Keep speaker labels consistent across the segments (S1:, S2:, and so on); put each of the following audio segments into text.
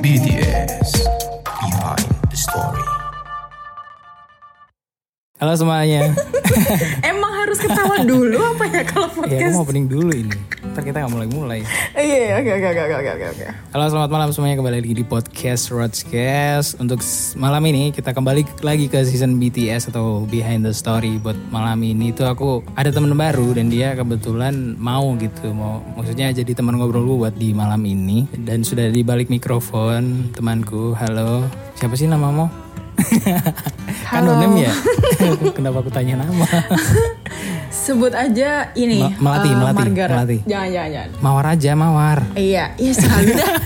S1: BTS Behind the Story.
S2: Halo semuanya.
S3: Emang harus ketawa dulu apa ya kalau
S2: ya, aku
S3: podcast?
S2: mau opening dulu ini. Ntar kita nggak mulai-mulai.
S3: Iya, oke oke oke oke oke oke.
S2: Halo, selamat malam semuanya. Kembali lagi di podcast Roadscast. Untuk malam ini kita kembali lagi ke season BTS atau Behind the Story. Buat malam ini tuh aku ada temen baru dan dia kebetulan mau gitu, mau maksudnya jadi teman ngobrol gue buat di malam ini. Dan sudah di balik mikrofon temanku. Halo, siapa sih namamu? kan
S3: Halo.
S2: nonem ya? Kenapa aku tanya nama?
S3: Sebut aja ini.
S2: Ma- Melati,
S3: eh,
S2: Melati,
S3: Margaret.
S2: Melati.
S3: Jangan jangan jangan.
S2: Mawar aja, Mawar.
S3: Iya, iya sekali dah.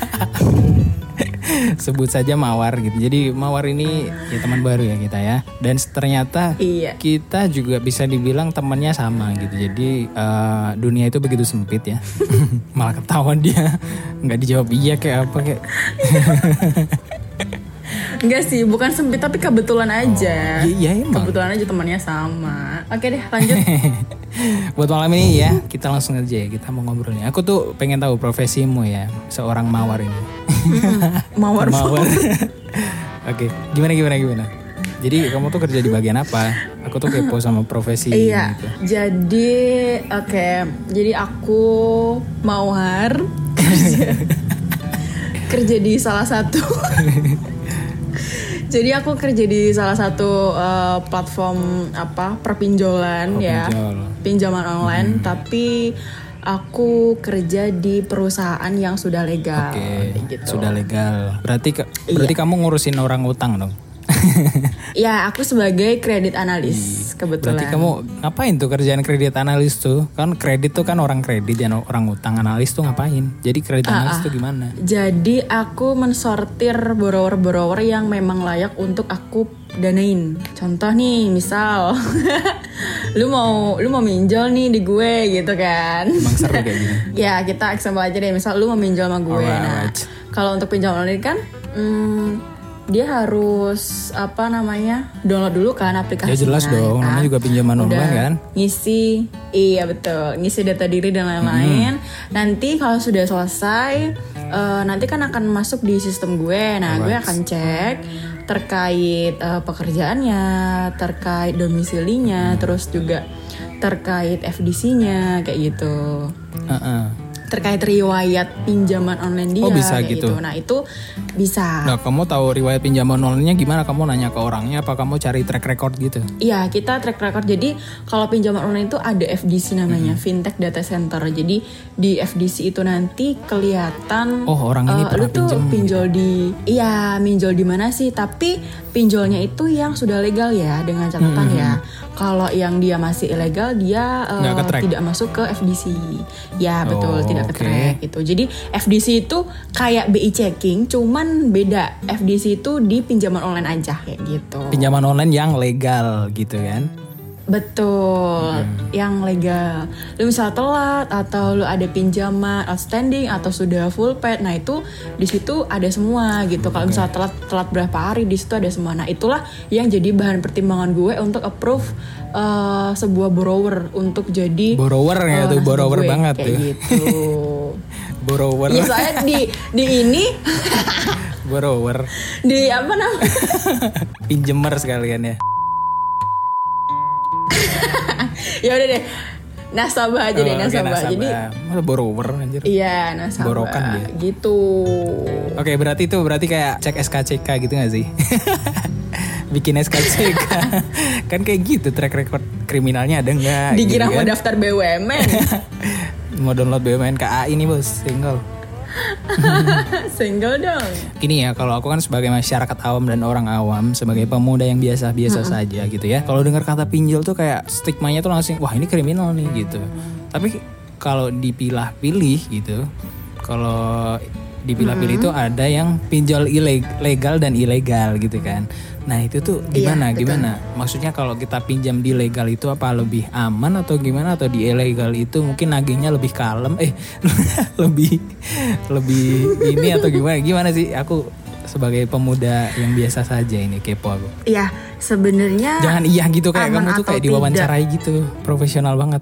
S2: sebut saja Mawar gitu. Jadi Mawar ini ya teman baru ya kita ya. Dan ternyata
S3: Iya.
S2: kita juga bisa dibilang temannya sama gitu. Jadi eh, dunia itu begitu sempit ya. Malah ketahuan dia nggak dijawab iya kayak apa kayak.
S3: Enggak sih, bukan sempit tapi kebetulan aja.
S2: Iya iya emang.
S3: Kebetulan aja temannya sama. Oke deh, lanjut.
S2: Buat malam ini ya kita langsung aja ya kita mau ngobrol nih. Aku tuh pengen tahu profesimu ya seorang Mawar ini.
S3: Mawar
S2: Mawar. Oke, gimana gimana gimana. Jadi kamu tuh kerja di bagian apa? Aku tuh kepo sama profesi
S3: Iya.
S2: gitu.
S3: Jadi oke, jadi aku Mawar kerja kerja di salah satu Jadi aku kerja di salah satu eh, platform apa perpinjolan
S2: Oh,
S3: ya,
S2: pinjol.
S3: pinjaman online. Tapi aku kerja di perusahaan yang sudah legal,
S2: Oke,
S3: kayak gitu.
S2: sudah legal. Berarti ke-
S3: Iya.
S2: berarti kamu ngurusin orang utang dong.
S3: Ya, aku sebagai kredit analis kebetulan.
S2: Berarti kamu ngapain tuh kerjaan kredit analis tuh? Kan kredit tuh kan orang kredit dan orang utang analis tuh ngapain? Jadi kredit
S3: Ah,
S2: analis tuh gimana?
S3: Jadi aku mensortir borrower-borrower yang memang layak untuk aku danain. Contoh nih, misal lu mau lu mau minjol nih di gue gitu kan.
S2: Emang seru kayak gini.
S3: ya, kita example aja deh, misal lu mau minjol sama gue. Nah,
S2: Alright.
S3: kalau untuk pinjaman online kan hmm, dia harus apa namanya? download dulu kan aplikasinya.
S2: Ya jelas dong,
S3: kan?
S2: namanya juga pinjaman
S3: Udah
S2: online kan?
S3: ngisi iya betul ngisi data diri dan lain-lain nanti kalau sudah selesai eh, nanti kan akan masuk di sistem gue nah gue akan cek terkait eh, pekerjaannya terkait domisilinya terus juga terkait FDC-nya kayak gitu
S2: Heeh.
S3: Terkait riwayat pinjaman online dia
S2: Oh, bisa
S3: kayak
S2: gitu?
S3: nah itu bisa
S2: Nah, kamu tahu riwayat pinjaman online-nya gimana? Kamu nanya ke orangnya apa kamu cari track record gitu?
S3: Iya, kita track record. Jadi kalau pinjaman online itu ada FDC namanya,
S2: Hmm.
S3: Fintech Data Center. Jadi di FDC itu nanti kelihatan
S2: Oh, orang ini
S3: eh,
S2: pernah
S3: lu tuh pinjol di Iya, pinjol di mana sih? Tapi pinjolnya itu yang sudah legal ya dengan catatan ya. Kalau yang dia masih ilegal dia
S2: Hmm. Ke-track?
S3: tidak masuk ke FDC. Ya, betul,
S2: Oh,
S3: tidak
S2: oke.
S3: ke track gitu. Jadi FDC itu kayak BI checking, cuman beda. FDC itu di pinjaman online aja kayak gitu.
S2: Pinjaman online yang legal gitu kan?
S3: Betul, yang legal. Lu misal telat atau lu ada pinjaman outstanding atau sudah full paid, nah itu di situ ada semua gitu. Kalau misal telat telat berapa hari di situ ada semua. Nah itulah yang jadi bahan pertimbangan gue untuk approve eh, sebuah borrower untuk jadi
S2: Borrower ya
S3: eh,
S2: tuh,
S3: nasabah
S2: borrower
S3: gue,
S2: banget
S3: kayak
S2: tuh.
S3: gitu.
S2: Borrower.
S3: Iya soalnya di di ini
S2: Borrower.
S3: di apa namanya?
S2: Pinjemer sekalian ya.
S3: Ya udah deh nasabah aja deh
S2: Oh, oke,
S3: nasabah. Jadi
S2: Masa borrower anjir.
S3: iya nasabah.
S2: Borokan dia.
S3: Gitu.
S2: Oke berarti itu berarti kayak cek SKCK gitu gak sih? Bikin SKCK Kan kayak gitu track record kriminalnya ada nggak?
S3: Dikira
S2: gitu
S3: mau
S2: kan?
S3: daftar BUMN.
S2: Mau download BUMN KAI ini bos single
S3: Single dong.
S2: Gini ya kalau aku kan sebagai masyarakat awam dan orang awam Sebagai pemuda yang biasa-biasa saja gitu ya Kalau dengar kata pinjol tuh kayak stigmanya tuh langsung Wah ini kriminal nih gitu Tapi kalau dipilah-pilih gitu Kalau dipilah-pilih itu ada yang pinjol ileg- legal dan ilegal gitu kan Nah itu tuh gimana
S3: Iya, betul.
S2: gimana? Maksudnya kalau kita pinjam di legal itu apa lebih aman atau gimana atau di ilegal itu mungkin nagihnya lebih kalem eh lebih lebih ini atau gimana? Gimana sih? Aku sebagai pemuda yang biasa saja ini kepo aku.
S3: Iya, sebenarnya
S2: Jangan iya gitu kayak kamu tuh kayak diwawancarai gitu, profesional banget.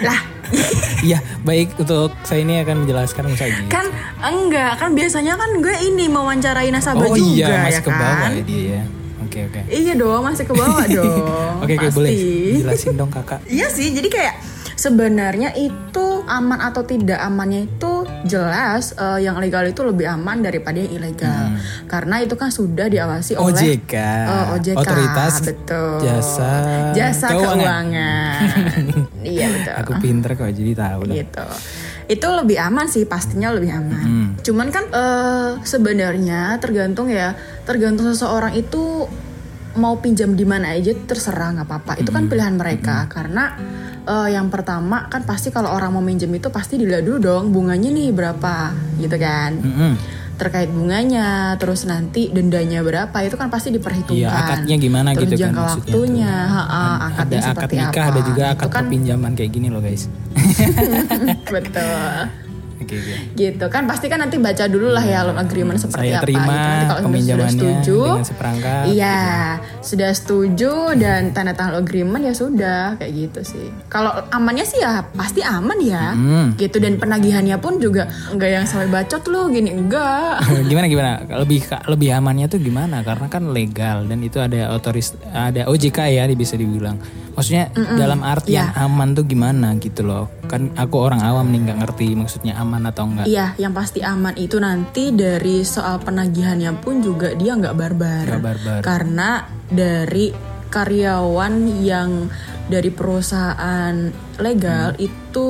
S3: lah
S2: Iya, baik untuk saya ini akan menjelaskan Musagi.
S3: kan enggak kan biasanya kan gue ini mewawancarai nasabah
S2: oh
S3: juga
S2: iya, masih
S3: ya
S2: ke bawah
S3: kan
S2: ya dia ya. Oke, oke.
S3: iya dong masih ke bawah dong
S2: Oke, oke
S3: pasti.
S2: boleh. Jelasin dong Kakak.
S3: Iya sih, jadi kayak sebenarnya itu aman atau tidak amannya itu jelas eh, yang legal itu lebih aman daripada yang ilegal. Karena itu kan sudah diawasi oleh
S2: OJK.
S3: eh, OJK,
S2: Otoritas
S3: betul.
S2: Jasa
S3: Jasa
S2: Keuangan.
S3: keuangan. iya betul.
S2: Aku pinter kok jadi tahu lah.
S3: gitu. Itu lebih aman sih, pastinya lebih aman. Cuman kan eh, sebenarnya tergantung ya, tergantung seseorang itu mau pinjam di mana aja terserah nggak apa-apa. Itu kan pilihan mereka karena eh, yang pertama kan pasti kalau orang mau minjem itu pasti dilihat dulu dong bunganya nih berapa gitu kan.
S2: Mm-mm.
S3: Terkait bunganya, terus nanti dendanya berapa itu kan pasti diperhitungkan.
S2: Iya, akadnya gimana
S3: terus
S2: gitu kan
S3: jangka
S2: maksudnya
S3: waktunya,
S2: tuh.
S3: ha-ha,
S2: Kan
S3: akadnya
S2: ada akad
S3: seperti
S2: nikah,
S3: apa.
S2: ada juga
S3: Itu
S2: akad
S3: kan
S2: pinjaman kayak gini loh guys.
S3: betul.
S2: Oke, oke.
S3: gitu kan pasti kan nanti baca dulu lah ya loan agreement seperti
S2: Saya
S3: apa
S2: terima
S3: gitu. Nanti kalau sudah setuju
S2: seperangkat.
S3: iya sudah setuju dan tanda tangan agreement ya sudah kayak gitu sih kalau amannya sih ya pasti aman ya
S2: Hmm.
S3: gitu dan penagihannya pun juga enggak yang sampai bacot lu gini enggak
S2: gimana gimana lebih lebih amannya tuh gimana karena kan legal dan itu ada otoris ada OJK ya bisa dibilang maksudnya dalam artian
S3: Iya.
S2: aman tuh gimana gitu loh kan aku orang awam nih nggak ngerti maksudnya aman atau enggak
S3: Iya, yang pasti aman itu nanti dari soal penagihannya pun juga dia nggak barbar.
S2: Nggak barbar.
S3: Karena dari karyawan yang dari perusahaan legal
S2: Hmm.
S3: itu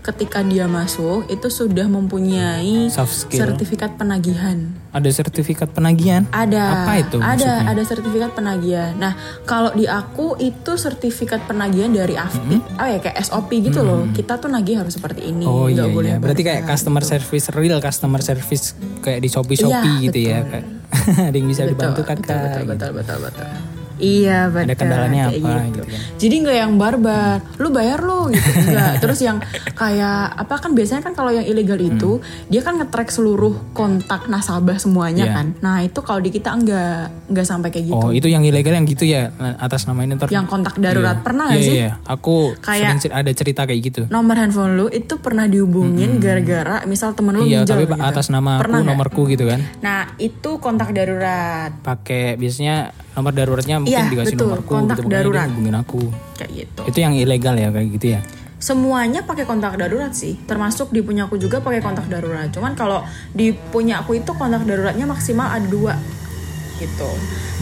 S3: ketika dia masuk itu sudah mempunyai sertifikat penagihan.
S2: ada sertifikat penagihan
S3: Ada.
S2: apa itu
S3: Ada,
S2: maksudnya?
S3: ada sertifikat penagihan. Nah, kalau di aku itu sertifikat penagihan dari AFPI. Oh ya kayak SOP gitu loh. Kita tuh nagih harus seperti ini.
S2: Oh iya
S3: nggak boleh
S2: iya. Berarti kayak customer service real customer service kayak di Shopee Shopee
S3: Iya,
S2: gitu ya. Kayak, ada yang bisa dibantu kakak.
S3: betul, betul,
S2: gitu.
S3: betul, betul, betul. Iya betul.
S2: kendalanya
S3: kayak
S2: apa,
S3: gitu.
S2: gitu kan.
S3: Jadi nggak yang barbar, lu bayar lu gitu enggak. Terus yang kayak apa kan biasanya kan kalau yang ilegal itu dia kan nge-track seluruh kontak nasabah semuanya
S2: Hmm. Iya.
S3: kan. Nah itu kalau di kita enggak enggak sampai kayak gitu.
S2: Oh itu yang ilegal yang gitu ya atas nama ini ntar.
S3: Yang kontak darurat
S2: Iya.
S3: pernah
S2: Iya,
S3: nggak sih?
S2: Iya, aku
S3: Kayak-
S2: ada cerita kayak gitu.
S3: Nomor handphone lu itu pernah dihubungin gara-gara misal temen lu
S2: Iya,
S3: minjol
S2: tapi
S3: gitu.
S2: atas nama
S3: Pernah
S2: aku
S3: nggak?
S2: nomorku gitu kan.
S3: Nah itu kontak darurat
S2: Pakai biasanya nomor daruratnya mungkin
S3: Iya,
S2: dikasih
S3: betul,
S2: nomorku
S3: kontak
S2: gitu
S3: darurat.
S2: hubungin aku.
S3: kayak gitu.
S2: Itu yang ilegal ya kayak gitu ya.
S3: semuanya pakai kontak darurat sih termasuk di punya aku juga pakai kontak darurat cuman kalau di punya aku itu kontak daruratnya maksimal ada dua gitu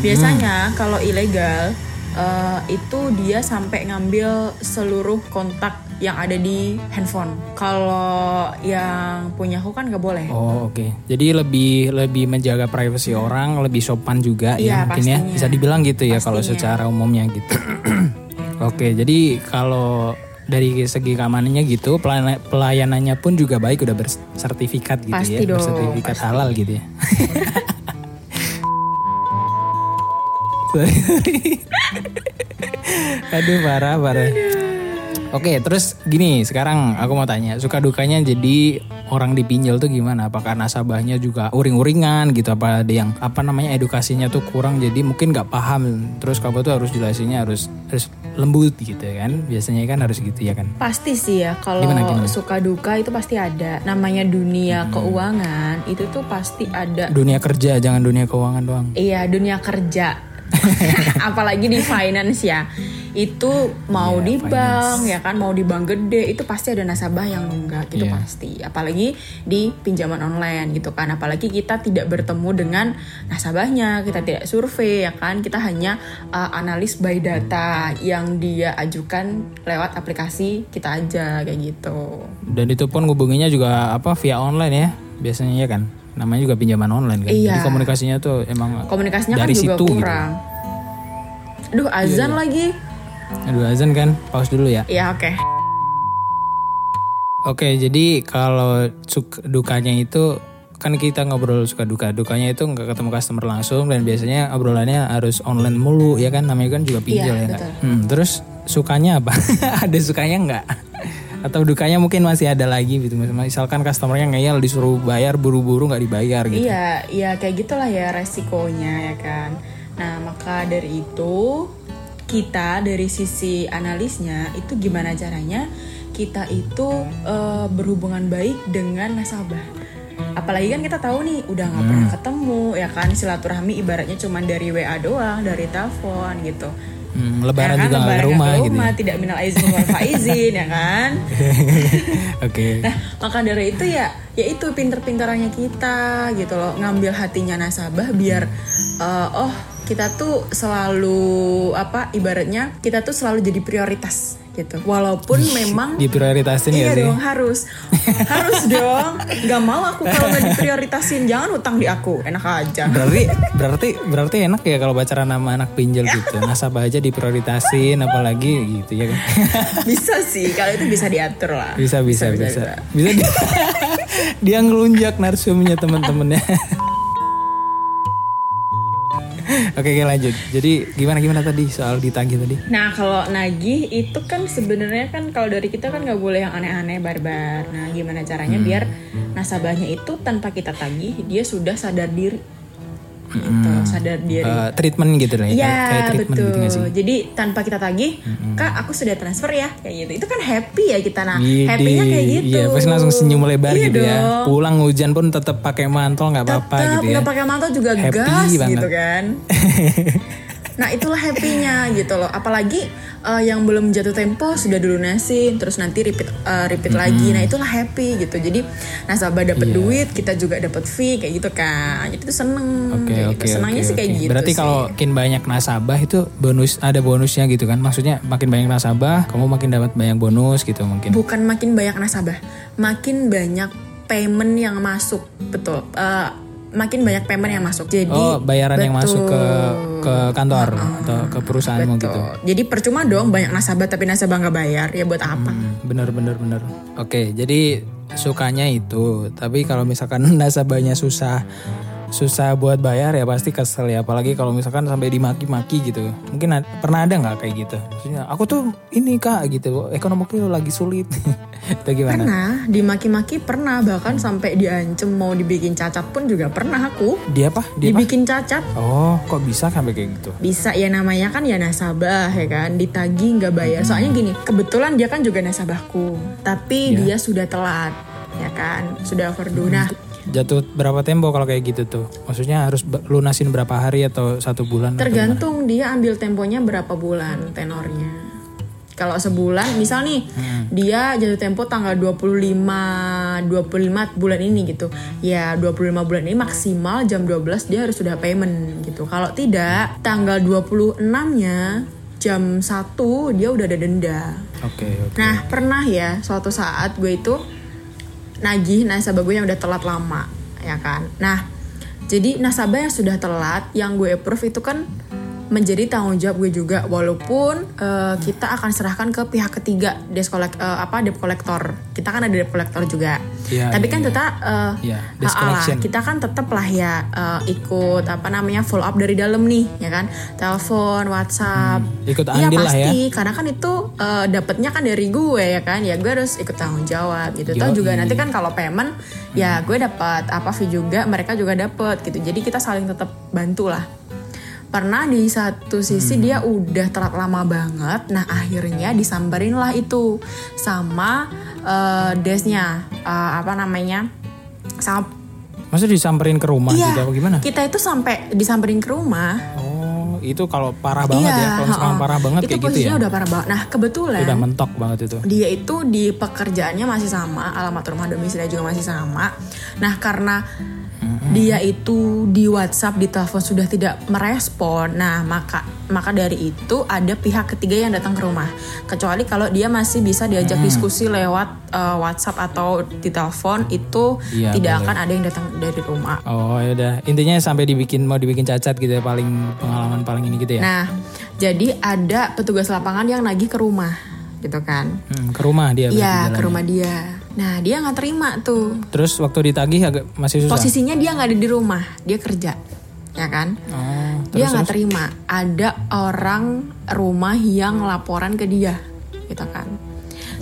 S3: biasanya kalau ilegal eh, itu dia sampai ngambil seluruh kontak yang ada di handphone kalau yang punya aku kan nggak boleh
S2: Oh oke. Jadi lebih lebih menjaga privasi orang, lebih sopan juga
S3: Iya,
S2: ya mungkin ya. Bisa dibilang gitu ya kalau secara umumnya gitu. oke, jadi kalau dari segi keamanannya gitu, pelayan- pelayanannya pun juga baik udah bersertifikat gitu
S3: Pasti
S2: ya,
S3: dong,
S2: bersertifikat
S3: pasti.
S2: halal gitu ya. Aduh parah parah. Oke, terus gini, sekarang aku mau tanya, suka dukanya jadi orang dipinjol tuh gimana? Apakah nasabahnya juga uring-uringan gitu? Apa ada yang apa namanya edukasinya tuh kurang jadi mungkin nggak paham. Terus kamu tuh harus jelasinnya harus harus lembut gitu kan? Biasanya kan harus gitu ya kan?
S3: Pasti sih ya kalau
S2: Gimana, gimana?
S3: suka duka itu pasti ada. Namanya dunia keuangan itu tuh pasti ada.
S2: Dunia kerja jangan dunia keuangan doang.
S3: Iya dunia kerja. Apalagi di finance ya. Itu mau
S2: Iya,
S3: di
S2: finance.
S3: bank ya kan mau di bank gede itu pasti ada nasabah yang nunggak gitu
S2: Iya.
S3: pasti. Apalagi di pinjaman online gitu kan. Apalagi kita tidak bertemu dengan nasabahnya, kita tidak survei ya kan. Kita hanya uh, analis by data yang dia ajukan lewat aplikasi kita aja kayak gitu.
S2: Dan itu pun hubunginya juga apa via online ya biasanya ya kan? Namanya juga pinjaman online kan.
S3: Iya.
S2: Jadi komunikasinya tuh emang
S3: Komunikasinya
S2: dari
S3: kan juga
S2: situ gitu.
S3: kurang. Aduh azan lagi.
S2: Aduh azan kan, pause dulu ya.
S3: Ya oke.
S2: Oke, jadi kalau suka dukanya itu kan kita ngobrol suka duka. Dukanya itu nggak ketemu customer langsung dan biasanya obrolannya harus online mulu ya kan namanya kan juga pinjol
S3: Iya,
S2: ya
S3: betul.
S2: Hmm, terus sukanya apa? Ada sukanya nggak? Atau dukanya mungkin masih ada lagi gitu. Misalkan customernya ngeyel disuruh bayar buru-buru nggak dibayar gitu.
S3: Iya, iya kayak gitulah ya resikonya ya kan. Nah, maka dari itu kita dari sisi analisnya itu gimana caranya kita itu eh, berhubungan baik dengan nasabah. Apalagi kan kita tahu nih udah nggak pernah ketemu ya kan silaturahmi ibaratnya cuma dari WA doang, dari telepon gitu.
S2: Hmm, lebaran
S3: Ya kan,
S2: juga
S3: lebaran
S2: ke rumah
S3: ke
S2: gitu. ya.
S3: tidak minal aizin wal faizin ya kan.
S2: Oke.
S3: Nah, maka dari itu ya, ya itu pinter-pinterannya kita gitu loh, ngambil hatinya nasabah biar eh, oh kita tuh selalu apa ibaratnya kita tuh selalu jadi prioritas gitu. Walaupun memang
S2: Diprioritasin ya
S3: Iya
S2: sih?
S3: dong harus harus dong nggak mau aku kalau nggak diprioritasin jangan utang di aku enak aja
S2: Berarti berarti berarti enak ya kalau pacaran sama anak pinjol gitu. Nasabah aja diprioritasin apalagi gitu ya kan.
S3: bisa sih kalau itu bisa diatur lah
S2: bisa bisa bisa. Bisa, dia, dia ngelunjak narsumnya teman-temannya. Oke, oke lanjut. Jadi gimana gimana tadi soal ditagih tadi?
S3: Nah kalau nagih itu kan sebenarnya kan kalau dari kita kan nggak boleh yang aneh-aneh barbar. Nah gimana caranya
S2: Hmm.
S3: biar nasabahnya itu tanpa kita tagih dia sudah sadar diri, gitu sadar diri.
S2: Eh, treatment gitu lah ya.
S3: Iya
S2: kayak, treatment
S3: betul.
S2: gitu sih?
S3: Jadi tanpa kita tagih, kak aku sudah transfer ya kayak gitu. Itu kan happy ya kita nah. Happynya kayak gitu.
S2: Iya, pasti langsung senyum lebar
S3: Iya
S2: gitu ya.
S3: dong.
S2: Pulang hujan pun tetap pakai mantel nggak apa-apa gitu ya.
S3: nggak pakai mantel juga
S2: Happy
S3: gas
S2: banget.
S3: gitu kan. nah itulah happynya gitu loh. Apalagi eh, yang belum jatuh tempo sudah dilunasin, terus nanti repeat eh, repeat lagi. Nah itulah happy gitu. Jadi nasabah dapat
S2: Iya.
S3: duit, kita juga dapat fee kayak gitu kan. Jadi itu seneng.
S2: Oke
S3: kayak
S2: oke
S3: gitu. Senangnya
S2: oke,
S3: sih kayak
S2: oke.
S3: gitu.
S2: Berarti
S3: sih.
S2: kalau makin banyak nasabah itu bonus ada bonusnya gitu kan? Maksudnya makin banyak nasabah, kamu makin dapat banyak bonus gitu mungkin.
S3: bukan makin banyak nasabah, makin banyak payment yang masuk, betul. Eh, makin banyak payment yang masuk. Jadi
S2: Oh, bayaran yang masuk ke
S3: betul.
S2: ke kantor atau ke perusahaanmu gitu.
S3: Betul. Jadi percuma dong banyak nasabah tapi nasabah nggak bayar ya buat apa?
S2: Hmm, bener bener bener. Oke, jadi sukanya itu. Tapi kalau misalkan nasabahnya susah susah buat bayar ya pasti kesel ya. Apalagi kalau misalkan sampai dimaki-maki gitu. Mungkin pernah ada nggak kayak gitu? Maksudnya aku tuh ini kak gitu. Ekonomiku lagi sulit. Itu gimana?
S3: Pernah dimaki-maki pernah bahkan sampai diancem mau dibikin cacat pun juga pernah aku
S2: Dia apa? Dia apa?
S3: dibikin cacat.
S2: Oh, kok bisa sampai kayak gitu?
S3: Bisa ya namanya kan ya nasabah ya kan ditagih nggak bayar. Soalnya gini kebetulan dia kan juga nasabahku tapi
S2: Ya.
S3: dia sudah telat ya kan sudah overdue. Nah
S2: Jatuh berapa tempo kalau kayak gitu tuh? Maksudnya harus lunasin berapa hari atau satu bulan? atau
S3: Tergantung dia ambil temponya berapa bulan tenornya. Kalau sebulan, misal nih dia jatuh tempo tanggal 25 25 bulan ini gitu. Ya 25 bulan ini maksimal jam 12 dia harus sudah payment gitu. Kalau tidak, tanggal 26-nya jam 1 dia udah ada denda.
S2: Oke, oke.
S3: Nah, pernah ya suatu saat gue itu nagih nasabah gue yang udah telat lama, ya kan. Nah, jadi nasabah yang sudah telat yang gue approve itu kan menjadi tanggung jawab gue juga walaupun eh, kita akan serahkan ke pihak ketiga debt collect eh, apa debt collector. Kita kan ada debt collector juga.
S2: Iya,
S3: Tapi
S2: iya,
S3: kan
S2: iya.
S3: tetap eh,
S2: Iya, debt
S3: ah, kita kan tetap lah ya eh, ikut apa namanya follow up dari dalam nih, ya kan. Telepon, WhatsApp.
S2: Hmm, ikut
S3: Iya
S2: andil lah ya.
S3: pasti, karena kan itu eh, dapatnya kan dari gue ya kan ya gue harus ikut tanggung jawab gitu
S2: Yoi.
S3: juga nanti kan kalau payment ya gue dapat apa fee juga mereka juga dapat gitu jadi kita saling tetap bantu lah pernah di satu sisi dia udah telat lama banget nah akhirnya disamperin lah itu sama eh, desnya eh, apa namanya sama
S2: Maksudnya disamperin ke rumah
S3: iya
S2: gitu apa gimana?
S3: kita itu sampai disamperin ke rumah
S2: Oh, itu kalau parah banget ya. Kalau misalkan parah banget
S3: Iya, itu
S2: kayak gitu ya.
S3: udah parah banget nah kebetulan
S2: Udah mentok banget itu.
S3: dia itu di pekerjaannya masih sama, alamat rumah domisilinya juga masih sama. Nah, karena dia itu di WhatsApp, di telepon sudah tidak merespon. Nah, maka maka dari itu ada pihak ketiga yang datang ke rumah. Kecuali kalau dia masih bisa diajak diskusi lewat eh, WhatsApp atau di telepon itu
S2: Iya,
S3: tidak
S2: boleh.
S3: akan ada yang datang dari rumah.
S2: Oh ya udah intinya sampai dibikin mau dibikin cacat gitu ya paling pengalaman paling ini gitu ya.
S3: Nah, jadi ada petugas lapangan yang nagih ke rumah, gitu kan?
S2: Hmm, ke rumah dia
S3: Iya, ke rumah dia. Nah, dia nggak terima tuh.
S2: Terus waktu ditagih agak masih susah.
S3: posisinya dia nggak ada di rumah dia kerja ya kan
S2: Oh,
S3: dia
S2: terus,
S3: nggak
S2: terus?
S3: terima ada orang rumah yang laporan ke dia gitu kan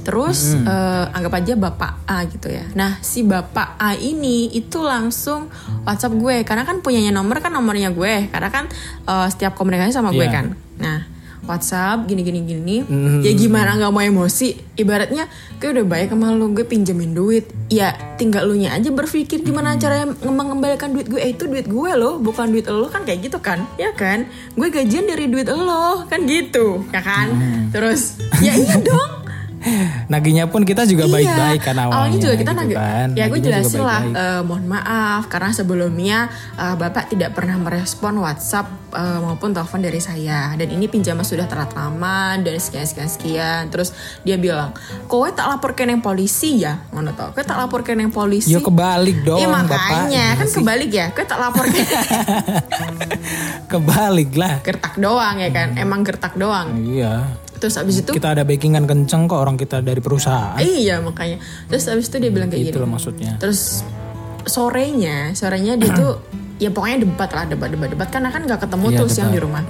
S3: Terus eh, anggap aja bapak A gitu ya. Nah si bapak A ini itu langsung WhatsApp gue karena kan punyanya nomor kan nomornya gue karena kan eh, setiap komunikasi sama gue
S2: Iya.
S3: kan. Nah WhatsApp gini gini. Gini ya gimana nggak mau emosi? Ibaratnya gue udah baik sama lu gue pinjemin duit. Ya tinggal lu nya aja berpikir gimana caranya nge- mengembalikan duit gue. Eh itu duit gue loh bukan duit lo. Kan kayak gitu kan? Ya kan? Gue gajian dari duit lo kan gitu ya kan? Terus ya iya dong
S2: Naginya pun kita juga baik-baik kan
S3: Iya.
S2: awalnya.
S3: juga kita
S2: gitu
S3: nagih.
S2: kan.
S3: Ya gue jelasin lah. eh, mohon maaf karena sebelumnya eh, bapak tidak pernah merespon WhatsApp eh, maupun telepon dari saya. Dan ini pinjaman sudah telat lama dan sekian sekian sekian. Terus dia bilang, kowe tak laporkan yang polisi ya, ngono tau. Kowe tak laporkan yang polisi.
S2: Ya kebalik dong
S3: Iya
S2: bapak.
S3: makanya kan kebalik ya. Kowe tak laporkan
S2: Kebalik lah.
S3: gertak doang ya kan. Emang gertak doang.
S2: Iya.
S3: Terus abis itu
S2: Kita ada backingan kenceng kok orang kita dari perusahaan.
S3: Iya makanya. Terus abis itu dia bilang kayak
S2: Itu
S3: gini.
S2: loh maksudnya.
S3: Terus sorenya, sorenya dia tuh ya pokoknya debat lah, debat debat debat karena kan nggak ketemu
S2: Iya,
S3: tuh siang di rumah.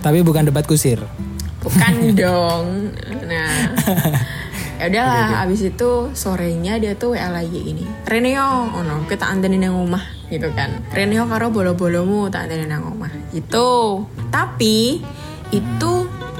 S2: Tapi bukan debat kusir.
S3: Bukan dong. Nah. Ya udahlah, abis itu sorenya dia tuh WA lagi ini. Reneo, oh no, kita antenin yang rumah gitu kan. Reneo karo bolo-bolomu tak antenin yang rumah. Gitu. Tapi itu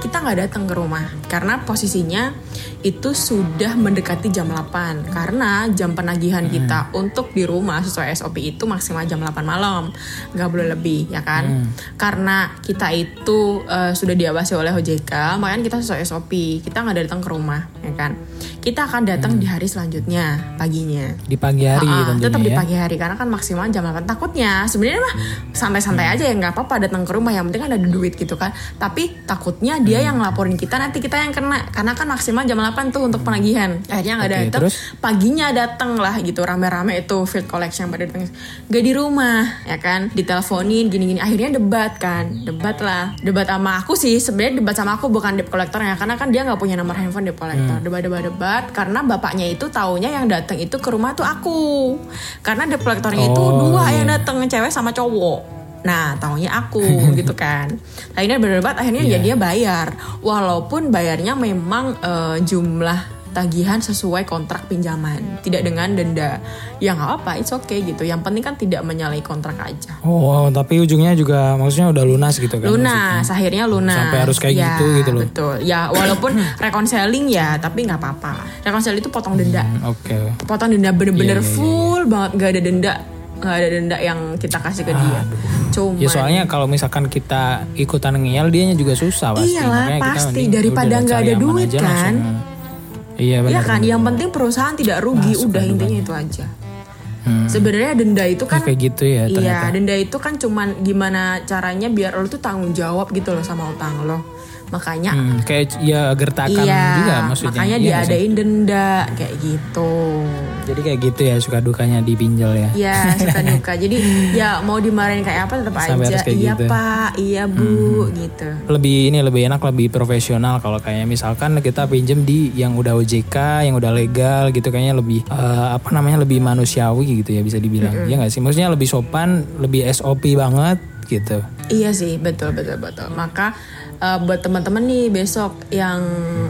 S3: kita nggak datang ke rumah karena posisinya itu sudah mendekati jam 8 karena jam penagihan kita untuk di rumah sesuai SOP itu maksimal jam 8 malam. Nggak boleh lebih ya kan? Karena kita itu eh, sudah diawasi oleh OJK makanya kita sesuai SOP kita nggak datang ke rumah ya kan? Kita akan datang di hari selanjutnya paginya.
S2: Di pagi hari
S3: Ah,
S2: tentunya
S3: tetap di
S2: ya.
S3: pagi hari karena kan maksimal jam 8 takutnya sebenarnya mah santai-santai aja ya nggak apa-apa datang ke rumah. Yang penting kan ada duit gitu kan. Tapi takutnya dia
S2: Hmm.
S3: yang laporin kita nanti kita yang kena. Karena kan maksimal jam 8 tuh untuk penagihan. Akhirnya nggak
S2: Oke,
S3: datang paginya datang lah gitu rame-rame itu field collection pada datang gak di rumah ya kan? Diteleponin gini-gini. Akhirnya debat kan. Debat lah. Debat sama aku sih. Sebenarnya debat sama aku bukan debt collector ya. Karena kan dia nggak punya nomor handphone debt collector.
S2: Hmm.
S3: debat debat. Debat karena bapaknya itu taunya yang datang itu ke rumah tuh aku. Karena debt collectornya itu
S2: Oh,
S3: dua
S2: iya.
S3: yang datang cewek sama cowok Nah, taunya aku gitu kan. Akhirnya berdebat, akhirnya ya
S2: Iya.
S3: dia bayar. Walaupun bayarnya memang eh, jumlah tagihan sesuai kontrak pinjaman, tidak dengan denda. Ya nggak apa, it's okay gitu. Yang penting kan tidak menyalahi kontrak aja.
S2: Oh, tapi ujungnya juga maksudnya udah lunas gitu kan.
S3: Lunas, akhirnya lunas.
S2: Sampai harus kayak
S3: Ya,
S2: gitu gitu loh.
S3: Betul. Ya walaupun reconciling ya, tapi nggak apa-apa. Reconciling itu potong denda.
S2: Hmm, Oke.
S3: Potong denda bener-bener
S2: iya, iya,
S3: full banget, nggak ada denda, nggak ada denda yang kita kasih ke dia. Cuman
S2: Ya soalnya kalau misalkan kita ikutan ngeyel dianya juga susah pasti.
S3: Iyalah,
S2: Makanya kita
S3: pasti.
S2: mending
S3: Daripada nggak ada duit,
S2: aja
S3: kan?
S2: langsung. Iya benar.
S3: Iya kan,
S2: benar.
S3: yang penting perusahaan tidak rugi, udah intinya itu aja.
S2: Hmm.
S3: Sebenarnya denda itu kan
S2: Ya, kayak gitu ya
S3: Iya, denda itu kan cuman gimana caranya biar lo tuh tanggung jawab gitu loh sama utang lo. Makanya
S2: Hmm, kayak ya gertakan
S3: iya,
S2: juga maksudnya.
S3: makanya
S2: Iya nggak sih?
S3: diadain denda kayak gitu.
S2: Jadi kayak gitu ya suka dukanya dipinjol ya.
S3: Iya, suka duka. Jadi ya mau dimarahin kayak apa tetap
S2: Sampai
S3: aja. Iya,
S2: gitu.
S3: Pak. Iya, Bu, gitu.
S2: Lebih ini lebih enak lebih profesional kalau kayak misalkan kita pinjem di yang udah OJK, yang udah legal gitu kayaknya lebih eh, apa namanya lebih manusiawi gitu ya bisa dibilang. Ya nggak sih? Maksudnya lebih sopan, lebih SOP banget gitu.
S3: Iya sih, betul betul betul. Maka eh, buat teman-teman nih besok yang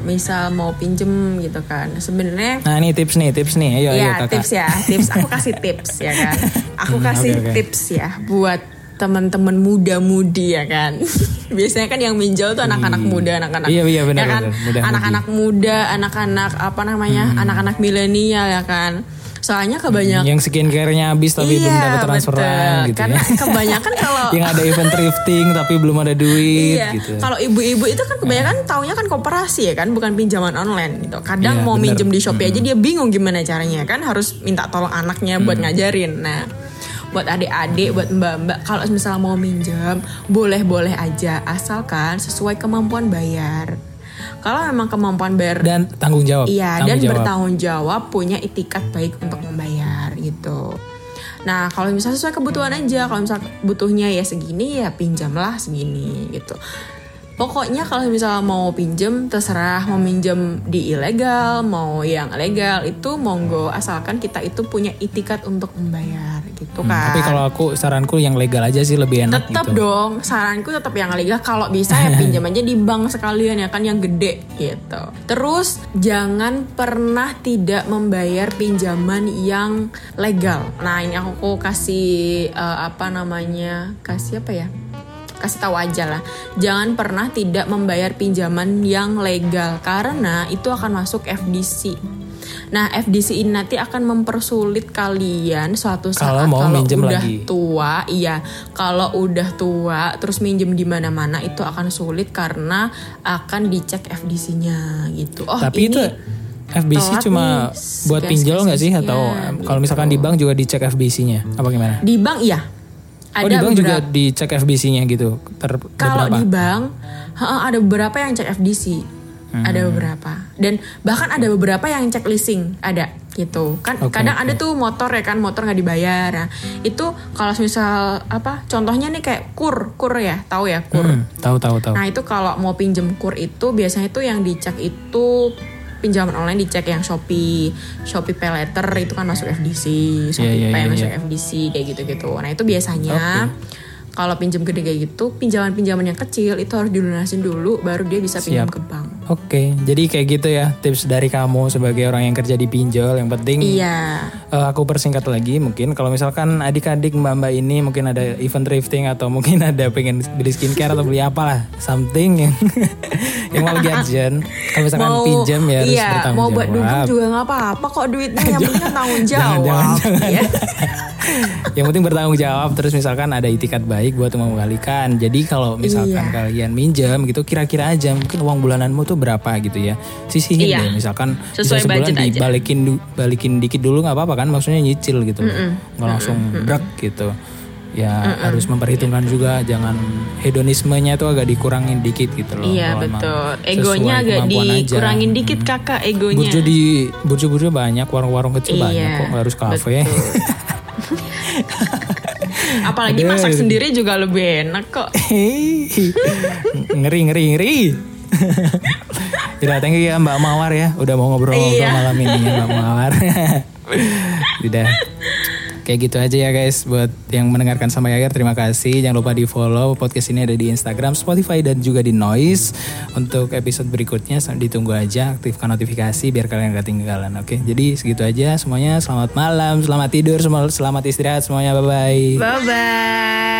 S3: misal mau pinjem gitu kan, sebenarnya
S2: Nah, ini tips nih, tips nih. Ayo ayo
S3: ya
S2: Kakak.
S3: tips ya, tips. Aku kasih tips ya kan. Aku
S2: Hmm,
S3: kasih
S2: oke, oke.
S3: tips ya buat teman-teman muda-mudi ya kan. Biasanya kan yang minjol tuh anak-anak muda, anak-anak
S2: Iya, iya, benar,
S3: ya kan? Anak-anak muda, anak-anak apa namanya?
S2: Hmm.
S3: Anak-anak milenial ya kan. Soalnya kebanyakan
S2: Yang skincare-nya habis tapi belum dapat transferan
S3: Iya, betul.
S2: gitu
S3: Karena
S2: ya.
S3: kebanyakan kalau
S2: yang ada event thrifting tapi belum ada duit
S3: Iya,
S2: gitu.
S3: kalau ibu-ibu itu kan kebanyakan taunya kan koperasi ya kan, bukan pinjaman online gitu. Kadang
S2: Iya,
S3: mau
S2: bener.
S3: minjem di Shopee aja dia bingung gimana caranya kan, harus minta tolong anaknya buat ngajarin. Nah, buat adik-adik, buat mbak-mbak, kalau misalnya mau minjem, boleh-boleh aja, asalkan sesuai kemampuan bayar. Kalau memang kemampuan bayar
S2: dan tanggung jawab.
S3: Iya,
S2: tanggung
S3: dan
S2: jawab.
S3: bertanggung jawab punya itikat baik untuk membayar gitu. Nah, kalau misalnya sesuai kebutuhan aja, kalau misalnya butuhnya ya segini ya pinjamlah segini gitu. Pokoknya kalau misalnya mau pinjem terserah. Mau minjem di ilegal, mau yang legal itu monggo. Asalkan kita itu punya itikat untuk membayar gitu kan.
S2: Tapi kalau aku saranku yang legal aja sih lebih enak
S3: tetap
S2: gitu.
S3: dong saranku tetap yang legal. Kalau bisa ya pinjam aja di bank sekalian ya kan yang gede gitu. Terus jangan pernah tidak membayar pinjaman yang legal. Nah ini aku kasih eh, apa namanya kasih apa ya kasih tahu aja lah jangan pernah tidak membayar pinjaman yang legal karena itu akan masuk FDC Nah, FDC ini nanti akan mempersulit kalian suatu saat
S2: Kalau mau minjem
S3: udah
S2: lagi.
S3: tua, iya. Kalau udah tua terus minjem di mana-mana itu akan sulit karena akan dicek FDC-nya gitu. Oh,
S2: Tapi
S3: ini
S2: itu FBC cuma
S3: nih,
S2: buat pinjol nggak sih atau kalau misalkan di bank juga dicek FBC-nya apa gimana?
S3: di bank iya.
S2: Oh di bank juga
S3: beberapa-
S2: dicek FBC-nya gitu. Ter ada
S3: Kalau di bank, ada beberapa yang cek FDC.
S2: Hmm.
S3: Ada beberapa. Dan bahkan ada beberapa yang cek leasing, ada gitu. Kan
S2: Oke,
S3: kadang
S2: oke.
S3: ada tuh motor ya kan, motor nggak dibayar. Nah, itu kalau misal apa? Contohnya nih kayak kur, kur ya, tahu ya kur.
S2: Hmm, tahu tahu tahu.
S3: Nah, itu kalau mau pinjem kur itu biasanya itu yang dicek itu pinjaman online dicek yang Shopee, Shopee Pay Later itu kan masuk FDC, Shopee
S2: Iya, iya,
S3: Pay
S2: iya,
S3: masuk
S2: iya.
S3: FDC kayak gitu-gitu. Nah, itu biasanya kalau pinjam gede kayak gitu, pinjaman-pinjaman yang kecil itu harus dilunasin dulu baru dia bisa pinjam
S2: Siap.
S3: ke bank.
S2: Oke, jadi kayak gitu ya tips dari kamu sebagai orang yang kerja di pinjol. Yang penting
S3: Iya.
S2: eh, aku persingkat lagi mungkin kalau misalkan adik-adik mbak-mbak ini mungkin ada event thrifting atau mungkin ada pengen beli skincare atau beli apalah something yang yang mau gadget. Kalau misalkan pinjam ya harus
S3: iya,
S2: bertanggung
S3: mau
S2: jawab.
S3: buat dugem juga nggak apa-apa kok duitnya yang penting tanggung jawab.
S2: jangan, jangan.
S3: Iya.
S2: yang penting bertanggung jawab terus misalkan ada itikat baik buat mengembalikan jadi kalau misalkan
S3: Iya.
S2: kalian minjam gitu kira-kira aja mungkin uang bulananmu tuh berapa gitu ya sisihin
S3: Iya.
S2: deh misalkan
S3: Sesuai
S2: bisa sebulan
S3: aja.
S2: dibalikin du- balikin dikit dulu nggak apa-apa kan maksudnya nyicil gitu loh nggak langsung brek gitu ya harus memperhitungkan juga jangan hedonismenya tuh agak dikurangin dikit gitu loh
S3: Iya betul. Egonya agak
S2: kemampuan aja.
S3: dikurangin dikit kakak egonya.
S2: Burjo di burjo-burjo banyak warung-warung kecil banyak
S3: Iya,
S2: kok nggak harus kafe.
S3: Apalagi
S2: Aduh.
S3: masak sendiri juga lebih enak kok.
S2: ngeri ngeri ngeri Udah thank you ya Mbak Mawar ya. Udah mau ngobrol-ngobrol
S3: Iya.
S2: malam ini ya Mbak Mawar. Udah Kayak gitu aja ya guys. Buat yang mendengarkan sampai akhir Terima kasih. Jangan lupa di follow Podcast ini ada di Instagram Spotify dan juga di Noise. Untuk episode berikutnya Ditunggu aja Aktifkan notifikasi Biar kalian gak ketinggalan Oke? Jadi segitu aja Semuanya. Selamat malam Selamat tidur Selamat istirahat semuanya. Bye-bye.
S3: Bye bye.